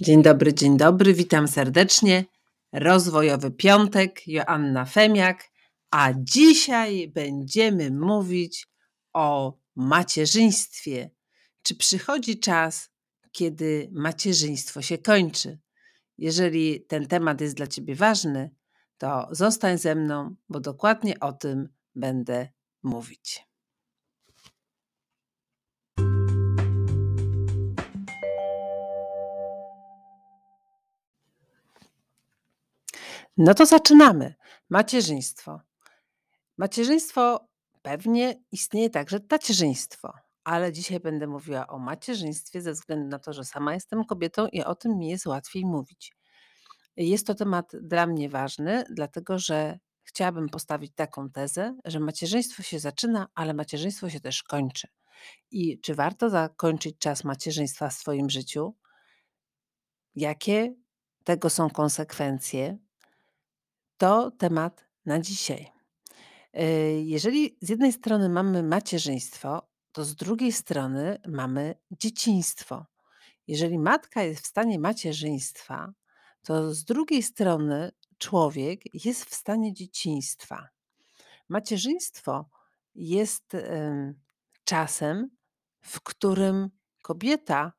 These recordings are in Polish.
Dzień dobry, dzień dobry, witam serdecznie. Rozwojowy piątek, Joanna Femiak, a dzisiaj będziemy mówić o macierzyństwie. Czy przychodzi czas, kiedy macierzyństwo się kończy? Jeżeli ten temat jest dla Ciebie ważny, to zostań ze mną, bo dokładnie o tym będę mówić. No to zaczynamy. Macierzyństwo. Macierzyństwo pewnie istnieje także tacierzyństwo, ale dzisiaj będę mówiła o macierzyństwie ze względu na to, że sama jestem kobietą i o tym mi jest łatwiej mówić. Jest to temat dla mnie ważny, dlatego że chciałabym postawić taką tezę, że macierzyństwo się zaczyna, ale macierzyństwo się też kończy. I czy warto zakończyć czas macierzyństwa w swoim życiu? Jakie tego są konsekwencje? To temat na dzisiaj. Yy, jeżeli z jednej strony mamy macierzyństwo, to z drugiej strony mamy dzieciństwo. Jeżeli matka jest w stanie macierzyństwa, to z drugiej strony człowiek jest w stanie dzieciństwa. Macierzyństwo jest czasem, w którym kobieta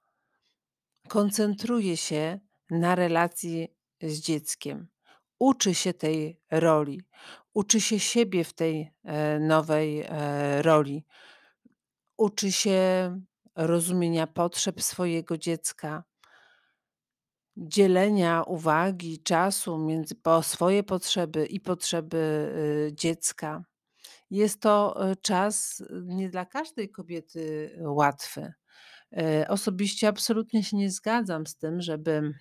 koncentruje się na relacji z dzieckiem uczy się tej roli, uczy się siebie w tej e, nowej e, roli, uczy się rozumienia potrzeb swojego dziecka, dzielenia uwagi, czasu między po swoje potrzeby i potrzeby y, dziecka. Jest to e, czas nie dla każdej kobiety łatwy. Osobiście absolutnie się nie zgadzam z tym, żeby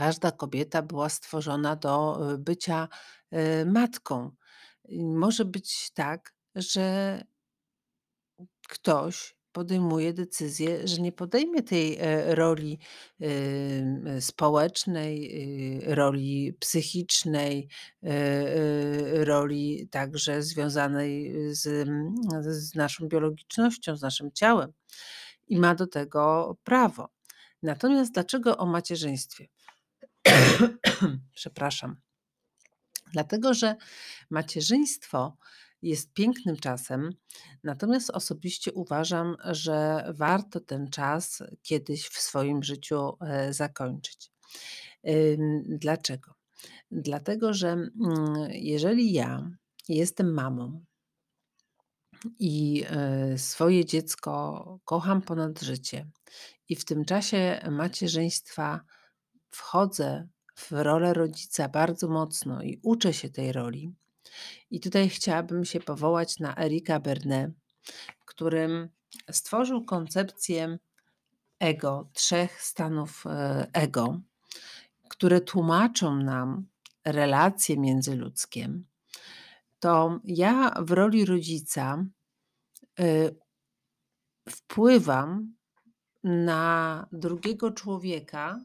Każda kobieta była stworzona do y, bycia y, matką. Może być tak, że ktoś podejmuje decyzję, że nie podejmie tej e, roli społecznej, roli psychicznej, e, roli także związanej z, z naszą biologicznością, z naszym ciałem i ma do tego prawo. Natomiast dlaczego o macierzyństwie? Przepraszam. Dlatego, że macierzyństwo jest pięknym czasem, natomiast osobiście uważam, że warto ten czas kiedyś w swoim życiu e, zakończyć. Dlaczego? Dlatego, że mm, jeżeli ja jestem mamą i e, swoje dziecko kocham ponad życie i w tym czasie macierzyństwa wchodzę w rolę rodzica bardzo mocno i uczę się tej roli. I tutaj chciałabym się powołać na Erika Bernet, którym stworzył koncepcję ego, trzech stanów e, ego, które tłumaczą nam relacje międzyludzkie. To ja w roli rodzica y, wpływam na drugiego człowieka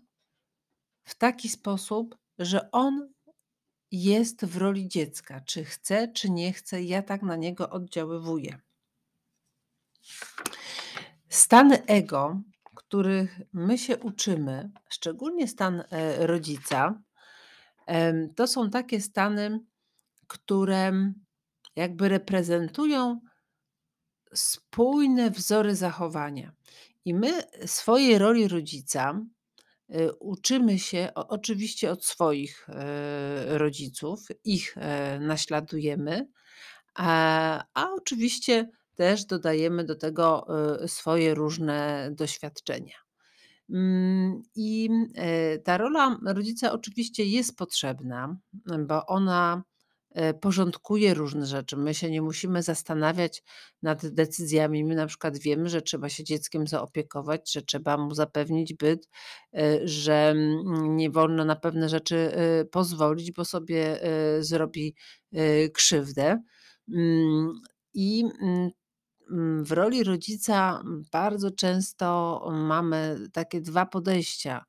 w taki sposób, że on jest w roli dziecka. Czy chce, czy nie chce, ja tak na niego oddziaływuję. Stany ego, których my się uczymy, szczególnie stan e, rodzica, to są takie stany, które jakby reprezentują spójne wzory zachowania. I my swojej roli rodzica Y, uczymy się oczywiście od swoich e, rodziców, ich e, naśladujemy, a, a oczywiście też dodajemy do tego e, swoje różne doświadczenia. Mm, I ta rola rodzica oczywiście jest potrzebna, bo ona porządkuje różne rzeczy. My się nie musimy zastanawiać nad decyzjami. My na przykład wiemy, że trzeba się dzieckiem zaopiekować, że trzeba mu zapewnić byt, e, że mm, nie wolno na pewne rzeczy e, pozwolić, bo sobie zrobi krzywdę. Mm, I mm, w roli rodzica bardzo często mamy takie dwa podejścia,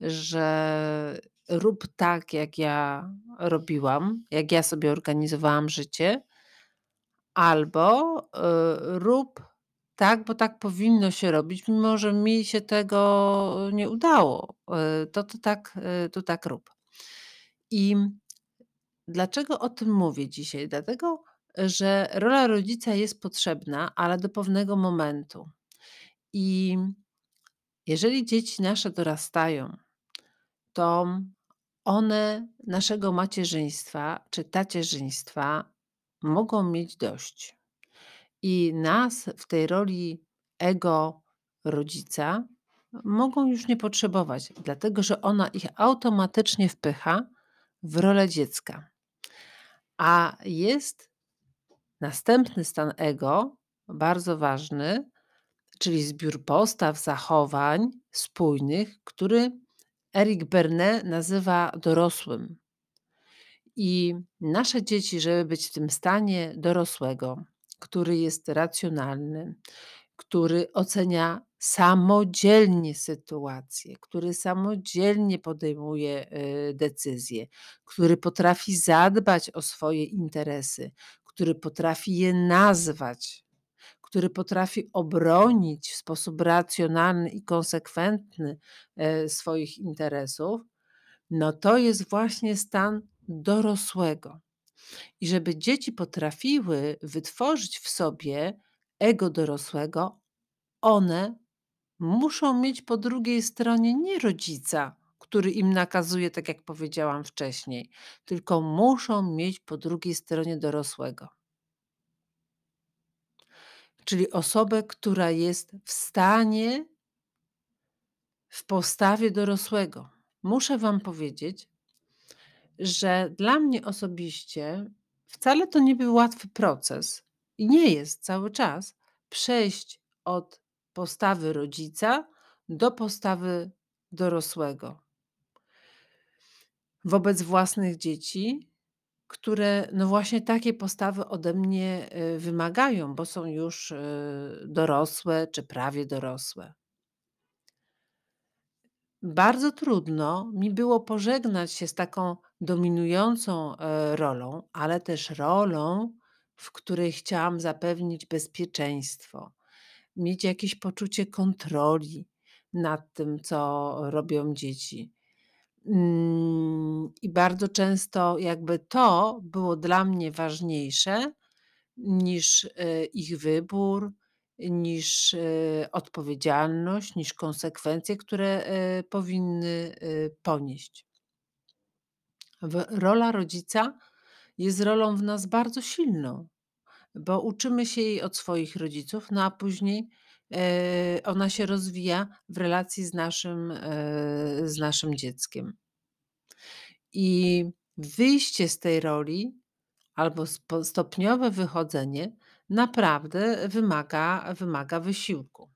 że rób tak, jak ja robiłam, jak ja sobie organizowałam życie, albo y, rób tak, bo tak powinno się robić, mimo że mi się tego nie udało, y, to to tak y, to tak rób. I dlaczego o tym mówię dzisiaj? Dlatego, że rola rodzica jest potrzebna, ale do pewnego momentu. I jeżeli dzieci nasze dorastają, to one naszego macierzyństwa czy tacierzyństwa mogą mieć dość. I nas w tej roli ego rodzica mogą już nie potrzebować, dlatego że ona ich automatycznie wpycha w rolę dziecka. A jest następny stan ego, bardzo ważny, czyli zbiór postaw, zachowań spójnych, który Eric Berne nazywa dorosłym. I nasze dzieci, żeby być w tym stanie dorosłego, który jest racjonalny, który ocenia samodzielnie sytuację, który samodzielnie podejmuje y, decyzje, który potrafi zadbać o swoje interesy, który potrafi je nazwać, który potrafi obronić w sposób racjonalny i konsekwentny e, swoich interesów, no to jest właśnie stan dorosłego. I żeby dzieci potrafiły wytworzyć w sobie ego dorosłego, one muszą mieć po drugiej stronie nie rodzica, który im nakazuje, tak jak powiedziałam wcześniej, tylko muszą mieć po drugiej stronie dorosłego. Czyli osobę, która jest w stanie, w postawie dorosłego. Muszę Wam powiedzieć, że dla mnie osobiście wcale to nie był łatwy proces i nie jest cały czas przejść od postawy rodzica do postawy dorosłego wobec własnych dzieci, które no właśnie takie postawy ode mnie y, wymagają, bo są już y, dorosłe czy prawie dorosłe. Bardzo trudno mi było pożegnać się z taką dominującą e, rolą, ale też rolą, w której chciałam zapewnić bezpieczeństwo, mieć jakieś poczucie kontroli nad tym, co robią dzieci. Mm, I bardzo często jakby to było dla mnie ważniejsze niż e, ich wybór, niż e, odpowiedzialność, niż konsekwencje, które e, powinny ponieść. Rola rodzica jest rolą w nas bardzo silną, bo uczymy się jej od swoich rodziców, no a później ona się rozwija w relacji z naszym, z naszym dzieckiem. I wyjście z tej roli albo stopniowe wychodzenie naprawdę wymaga, wymaga wysiłku.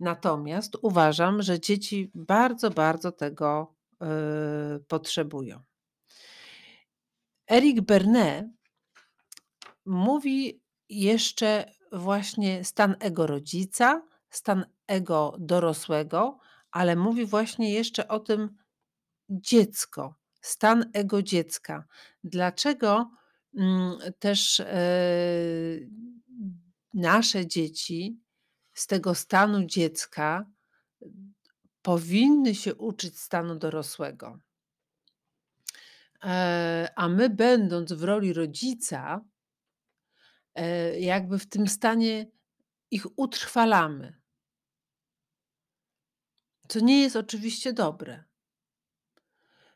Natomiast uważam, że dzieci bardzo, bardzo tego yy, potrzebują. Eric Bernet mówi jeszcze właśnie stan ego rodzica, stan ego dorosłego, ale mówi właśnie jeszcze o tym dziecko, stan ego dziecka. Dlaczego mm, też e, nasze dzieci z tego stanu dziecka powinny się uczyć stanu dorosłego? E, a my, będąc w roli rodzica, e, jakby w tym stanie ich utrwalamy. Co nie jest oczywiście dobre.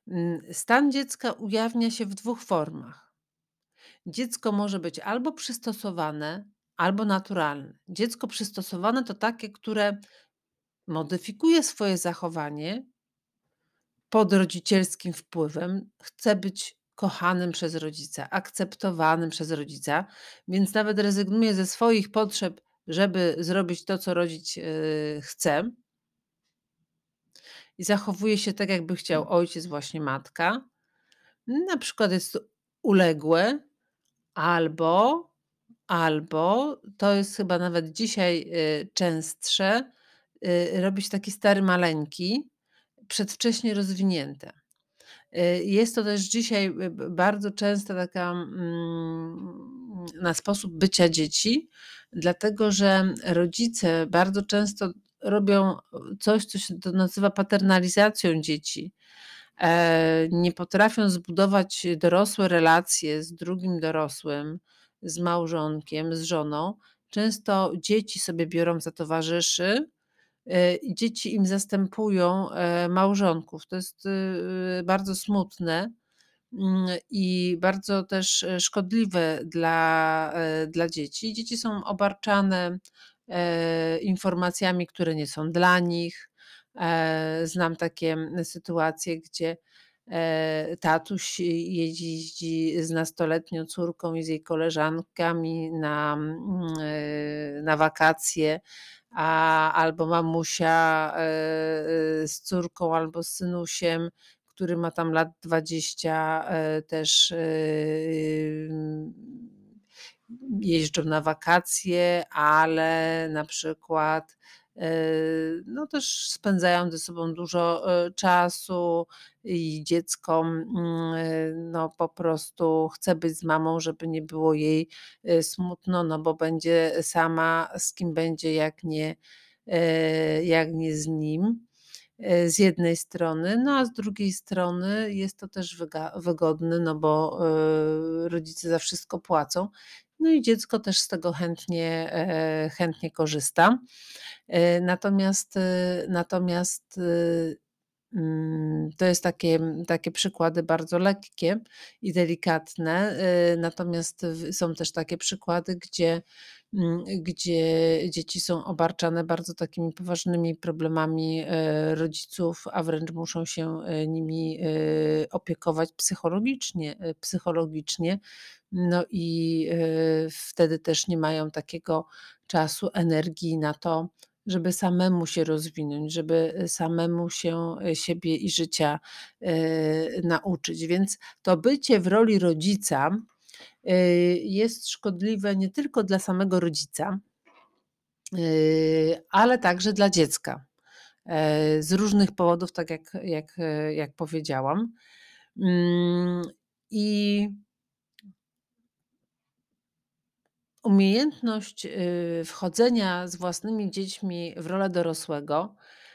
Mm, stan dziecka ujawnia się w dwóch formach. Dziecko może być albo przystosowane, albo naturalne. Dziecko przystosowane to takie, które modyfikuje swoje zachowanie pod rodzicielskim wpływem, chce być kochanym przez rodzica, akceptowanym przez rodzica, więc nawet rezygnuje ze swoich potrzeb, żeby zrobić to, co rodzic yy, chce i zachowuje się tak, jakby chciał ojciec, właśnie matka. Na przykład jest uległe, albo, albo to jest chyba nawet dzisiaj y, częstsze, y, robić taki stary maleńki, przedwcześnie rozwinięte. Y, jest to też dzisiaj bardzo często taka mm, na sposób bycia dzieci, dlatego że rodzice bardzo często robią coś, co się nazywa paternalizacją dzieci. E, nie potrafią zbudować dorosłe relacje z drugim dorosłym, z małżonkiem, z żoną. Często dzieci sobie biorą za towarzyszy dzieci im zastępują e, małżonków. To jest bardzo smutne mm, i bardzo też szkodliwe dla, dla dzieci. Dzieci są obarczane informacjami, które nie są dla nich. Znam takie sytuacje, gdzie tatuś jeździ z nastoletnią córką i z jej koleżankami na, na wakacje, a, albo mamusia z córką albo z synusiem, który ma tam lat 20, też jeżdżą na wakacje, ale na przykład no też spędzają ze sobą dużo czasu i dziecko mm, no po prostu chce być z mamą, żeby nie było jej smutno, no bo będzie sama, z kim będzie jak nie, jak nie z nim z jednej strony, no a z drugiej strony jest to też wygodne, no bo rodzice za wszystko płacą. No i dziecko też z tego chętnie, e, chętnie korzysta. E, natomiast, e, natomiast to jest takie, takie przykłady bardzo lekkie i delikatne. Natomiast są też takie przykłady, gdzie, mm, gdzie dzieci są obarczane bardzo takimi poważnymi problemami rodziców, a wręcz muszą się nimi opiekować psychologicznie, psychologicznie no i y, wtedy też nie mają takiego czasu, energii na to, żeby samemu się rozwinąć, żeby y, samemu się y, siebie i życia nauczyć. Więc to bycie w roli rodzica jest szkodliwe nie tylko dla samego rodzica, ale także dla dziecka. E, z różnych powodów, tak jak, jak, jak powiedziałam. Mm, I Umiejętność, y, wchodzenia z własnymi dziećmi w rolę dorosłego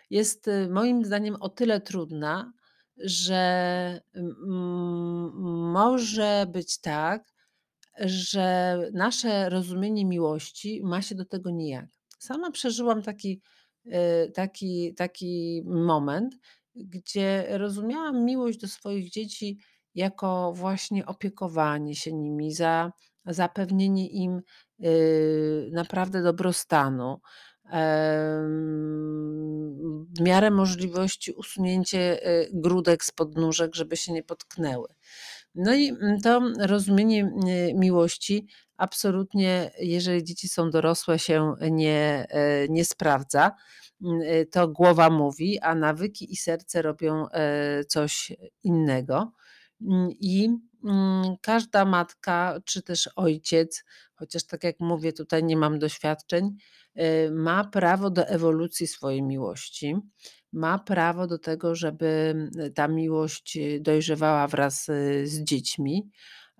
jest, y, moim zdaniem o tyle trudna, że, mm, może być tak, że nasze rozumienie miłości ma się do tego nijak. Sama przeżyłam taki, y, taki taki moment, gdzie rozumiałam miłość do swoich dzieci jako właśnie opiekowanie się nimi, za zapewnienie im, y, naprawdę dobrostanu, w miarę możliwości usunięcie, y, grudek z podnóżek, żeby się nie potknęły. No i, mm, to rozumienie, y, miłości absolutnie, jeżeli dzieci są dorosłe, się nie, nie sprawdza. Mm, to głowa mówi, a nawyki i serce robią, e, coś innego. Mm, I każda matka czy też ojciec, chociaż tak jak mówię, tutaj nie mam doświadczeń, y, ma prawo do ewolucji swojej miłości. Ma prawo do tego, żeby mm, ta miłość y, dojrzewała wraz y, z dziećmi.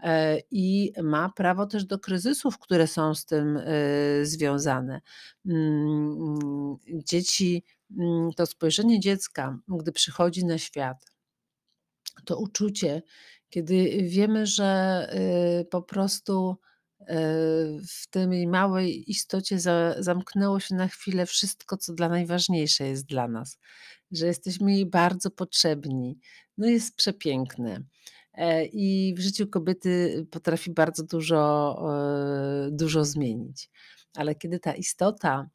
E, I ma prawo też do kryzysów, które są z tym związane. Mm, dzieci, to spojrzenie dziecka, gdy przychodzi na świat, to uczucie, kiedy wiemy, że y, po prostu y, w tej małej istocie za, zamknęło się na chwilę wszystko, co dla najważniejsze jest dla nas, że jesteśmy jej bardzo potrzebni, no jest przepiękne. I w życiu kobiety potrafi bardzo dużo, e, dużo zmienić. Ale kiedy ta istota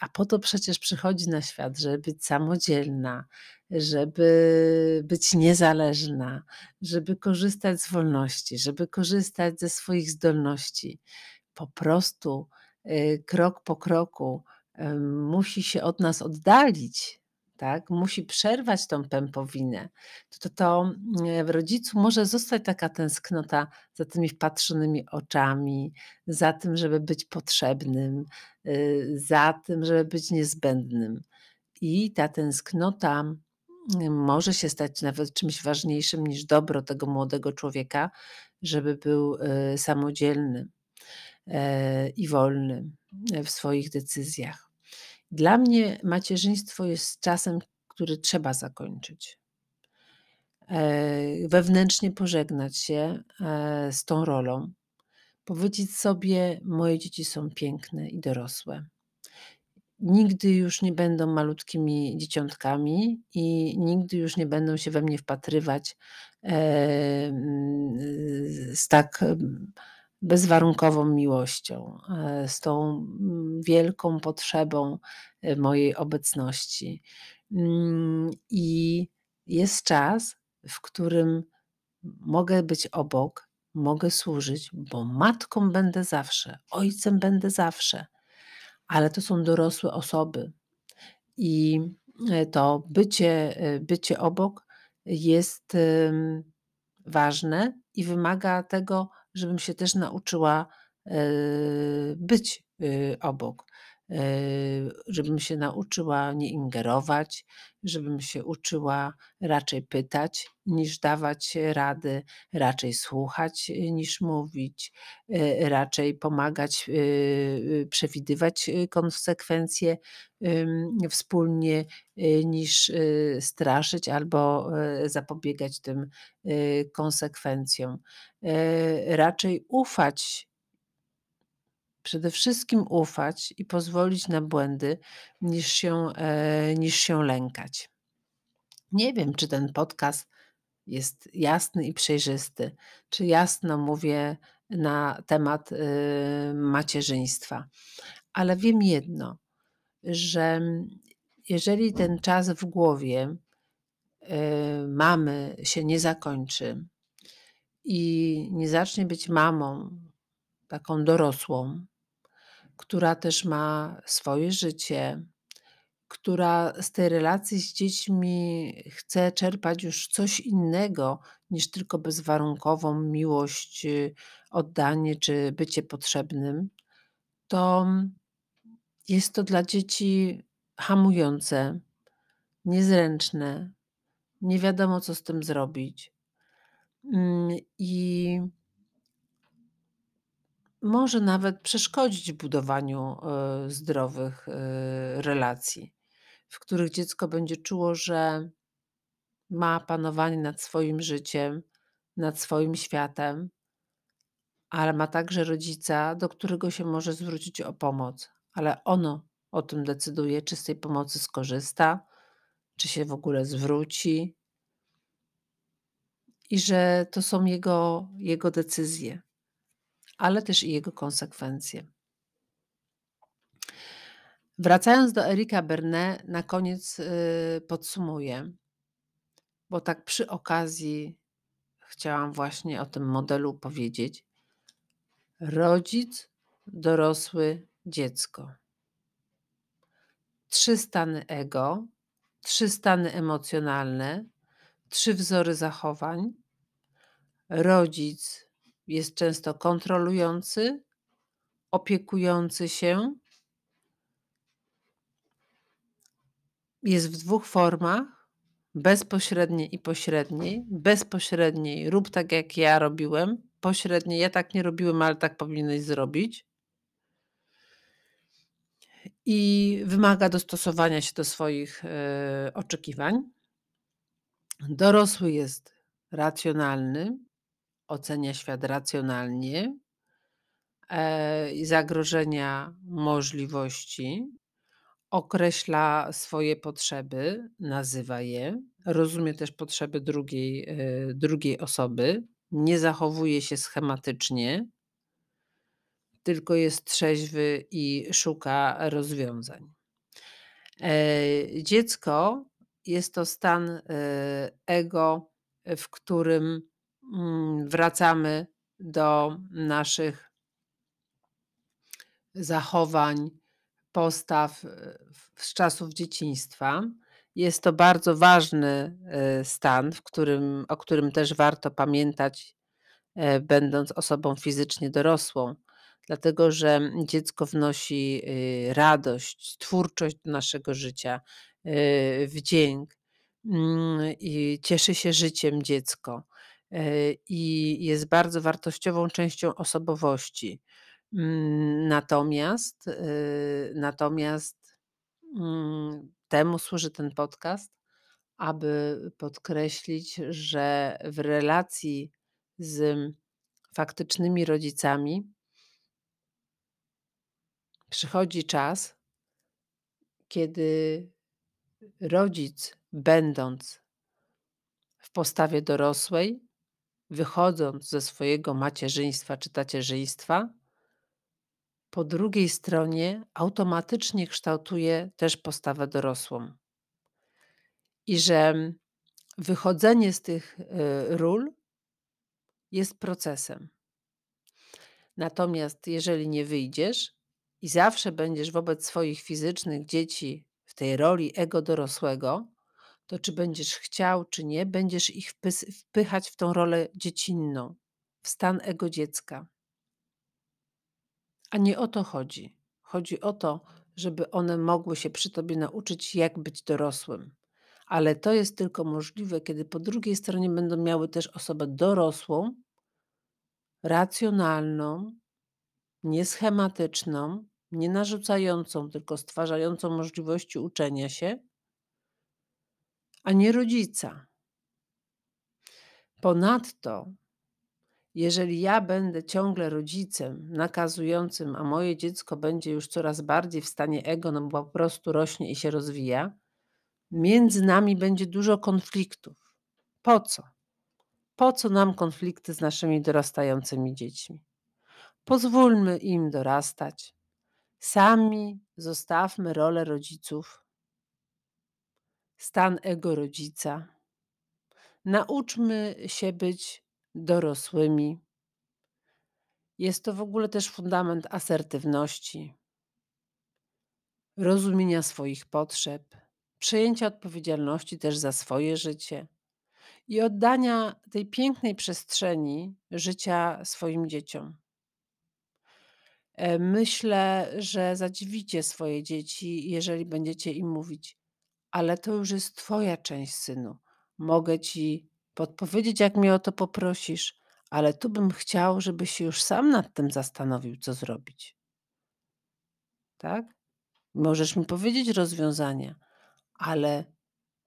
a po to przecież przychodzi na świat, żeby być samodzielna, żeby być niezależna, żeby korzystać z wolności, żeby korzystać ze swoich zdolności. Po prostu e, krok po kroku musi się od nas oddalić, tak? Musi przerwać tą pępowinę. To, to, to w rodzicu może zostać taka tęsknota za tymi wpatrzonymi oczami, za tym, żeby być potrzebnym, y, za tym, żeby być niezbędnym. I ta tęsknota może się stać nawet czymś ważniejszym niż dobro tego młodego człowieka, żeby był y, samodzielny e, i wolny w swoich decyzjach. Dla mnie macierzyństwo jest czasem, który trzeba zakończyć. E, wewnętrznie pożegnać się e, z tą rolą, powiedzieć sobie: Moje dzieci są piękne i dorosłe. Nigdy już nie będą malutkimi dzieciątkami i nigdy już nie będą się we mnie wpatrywać e, z tak bezwarunkową miłością, z tą mm, wielką potrzebą mojej obecności. Mm, I jest czas, w którym mogę być obok, mogę służyć, bo matką będę zawsze, ojcem będę zawsze, ale to są dorosłe osoby. I e, to bycie, e, bycie obok jest ważne i wymaga tego, żebym się też nauczyła e, być obok. Yy, żebym się nauczyła nie ingerować, żebym się uczyła raczej pytać niż dawać rady, raczej słuchać niż mówić, yy, raczej pomagać przewidywać konsekwencje wspólnie niż straszyć albo zapobiegać tym konsekwencjom. Raczej ufać Przede wszystkim ufać i pozwolić na błędy, niż się, e, niż się lękać. Nie wiem, czy ten podcast jest jasny i przejrzysty, czy jasno mówię na temat y, macierzyństwa, ale wiem jedno, że jeżeli ten czas w głowie y, mamy się nie zakończy i nie zacznie być mamą taką dorosłą, która też ma swoje życie, która z tej relacji z dziećmi chce czerpać już coś innego niż tylko bezwarunkową miłość, y, oddanie czy bycie potrzebnym, to jest to dla dzieci hamujące, niezręczne, nie wiadomo co z tym zrobić. Mm, I może nawet przeszkodzić budowaniu e, zdrowych e, relacji, w których dziecko będzie czuło, że ma panowanie nad swoim życiem, nad swoim światem, ale ma także rodzica, do którego się może zwrócić o pomoc, ale ono o tym decyduje, czy z tej pomocy skorzysta, czy się w ogóle zwróci, i że to są jego, jego decyzje ale też i jego konsekwencje. Wracając do Erika Berne, na koniec yy, podsumuję, bo tak przy okazji chciałam właśnie o tym modelu powiedzieć. Rodzic, dorosły, dziecko. Trzy stany ego, trzy stany emocjonalne, trzy wzory zachowań. Rodzic, jest często kontrolujący, opiekujący się. Jest w dwóch formach: bezpośredniej i pośredniej. Bezpośredniej rób tak, jak ja robiłem. Pośredniej ja tak nie robiłem, ale tak powinieneś zrobić. I wymaga dostosowania się do swoich y, oczekiwań. Dorosły jest racjonalny, ocenia świat racjonalnie, e, zagrożenia, możliwości, określa swoje potrzeby, nazywa je, rozumie też potrzeby drugiej, e, drugiej osoby, nie zachowuje się schematycznie, tylko jest trzeźwy i szuka rozwiązań. E, dziecko jest to stan ego, w którym wracamy do naszych zachowań, postaw e, z czasów dzieciństwa. Jest to bardzo ważny e, stan, w którym, o którym też warto pamiętać, e, będąc osobą fizycznie dorosłą, dlatego że dziecko wnosi radość, twórczość do naszego życia, wdzięk. mm, i cieszy się życiem dziecko, i jest bardzo wartościową częścią osobowości. Mm, natomiast, y, natomiast, mm, temu służy ten podcast, aby podkreślić, że w relacji z faktycznymi rodzicami przychodzi czas kiedy rodzic, będąc w postawie dorosłej, wychodząc ze swojego macierzyństwa czy tacierzyństwa, po drugiej stronie automatycznie kształtuje też postawę dorosłą. I że wychodzenie z tych y, ról jest procesem. Natomiast jeżeli nie wyjdziesz i zawsze będziesz wobec swoich fizycznych dzieci w tej roli ego dorosłego, to czy będziesz chciał, czy nie, będziesz ich wpychać w tą rolę dziecinną, w stan ego dziecka. A nie o to chodzi. Chodzi o to, żeby one mogły się przy tobie nauczyć, jak być dorosłym. Ale to jest tylko możliwe, kiedy po drugiej stronie będą miały też osobę dorosłą, racjonalną, nieschematyczną, nie narzucającą, tylko stwarzającą możliwości uczenia się, a nie rodzica. Ponadto, jeżeli ja będę ciągle rodzicem nakazującym, a moje dziecko będzie już coraz bardziej w stanie ego, no bo po prostu rośnie i się rozwija, między nami będzie dużo konfliktów. Po co? Po co nam konflikty z naszymi dorastającymi dziećmi? Pozwólmy im dorastać. Sami zostawmy rolę rodziców, stan ego rodzica. Nauczmy się być dorosłymi. Jest to w ogóle też fundament asertywności, rozumienia swoich potrzeb, przejęcia odpowiedzialności też za swoje życie i oddania tej pięknej przestrzeni życia swoim dzieciom. E, myślę, że zadziwicie swoje dzieci, jeżeli będziecie im mówić: Ale to już jest Twoja część, synu. Mogę ci podpowiedzieć, jak mnie o to poprosisz, ale tu bym chciał, żebyś się już sam nad tym zastanowił, co zrobić. Tak? Możesz mi powiedzieć rozwiązania, ale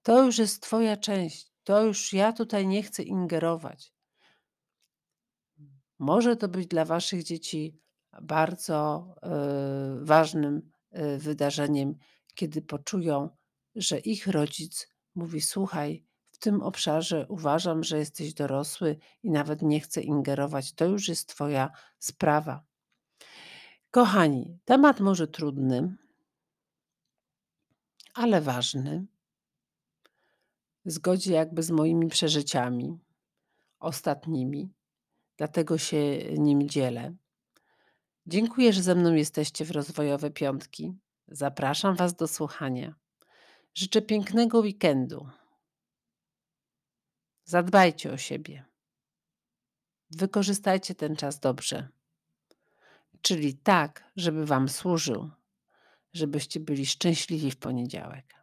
to już jest Twoja część. To już ja tutaj nie chcę ingerować. Może to być dla Waszych dzieci bardzo y, ważnym y, wydarzeniem, kiedy poczują, że ich rodzic mówi: Słuchaj, w tym obszarze uważam, że jesteś dorosły i nawet nie chcę ingerować. To już jest Twoja sprawa. Kochani, temat może trudny, ale ważny. Zgodzi jakby z moimi przeżyciami ostatnimi, dlatego się nim dzielę. Dziękuję, że ze mną jesteście w rozwojowe piątki. Zapraszam Was do słuchania. Życzę pięknego weekendu. Zadbajcie o siebie. Wykorzystajcie ten czas dobrze. Czyli tak, żeby Wam służył, żebyście byli szczęśliwi w poniedziałek.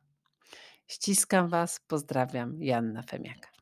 Ściskam Was, pozdrawiam, Janna Femiak.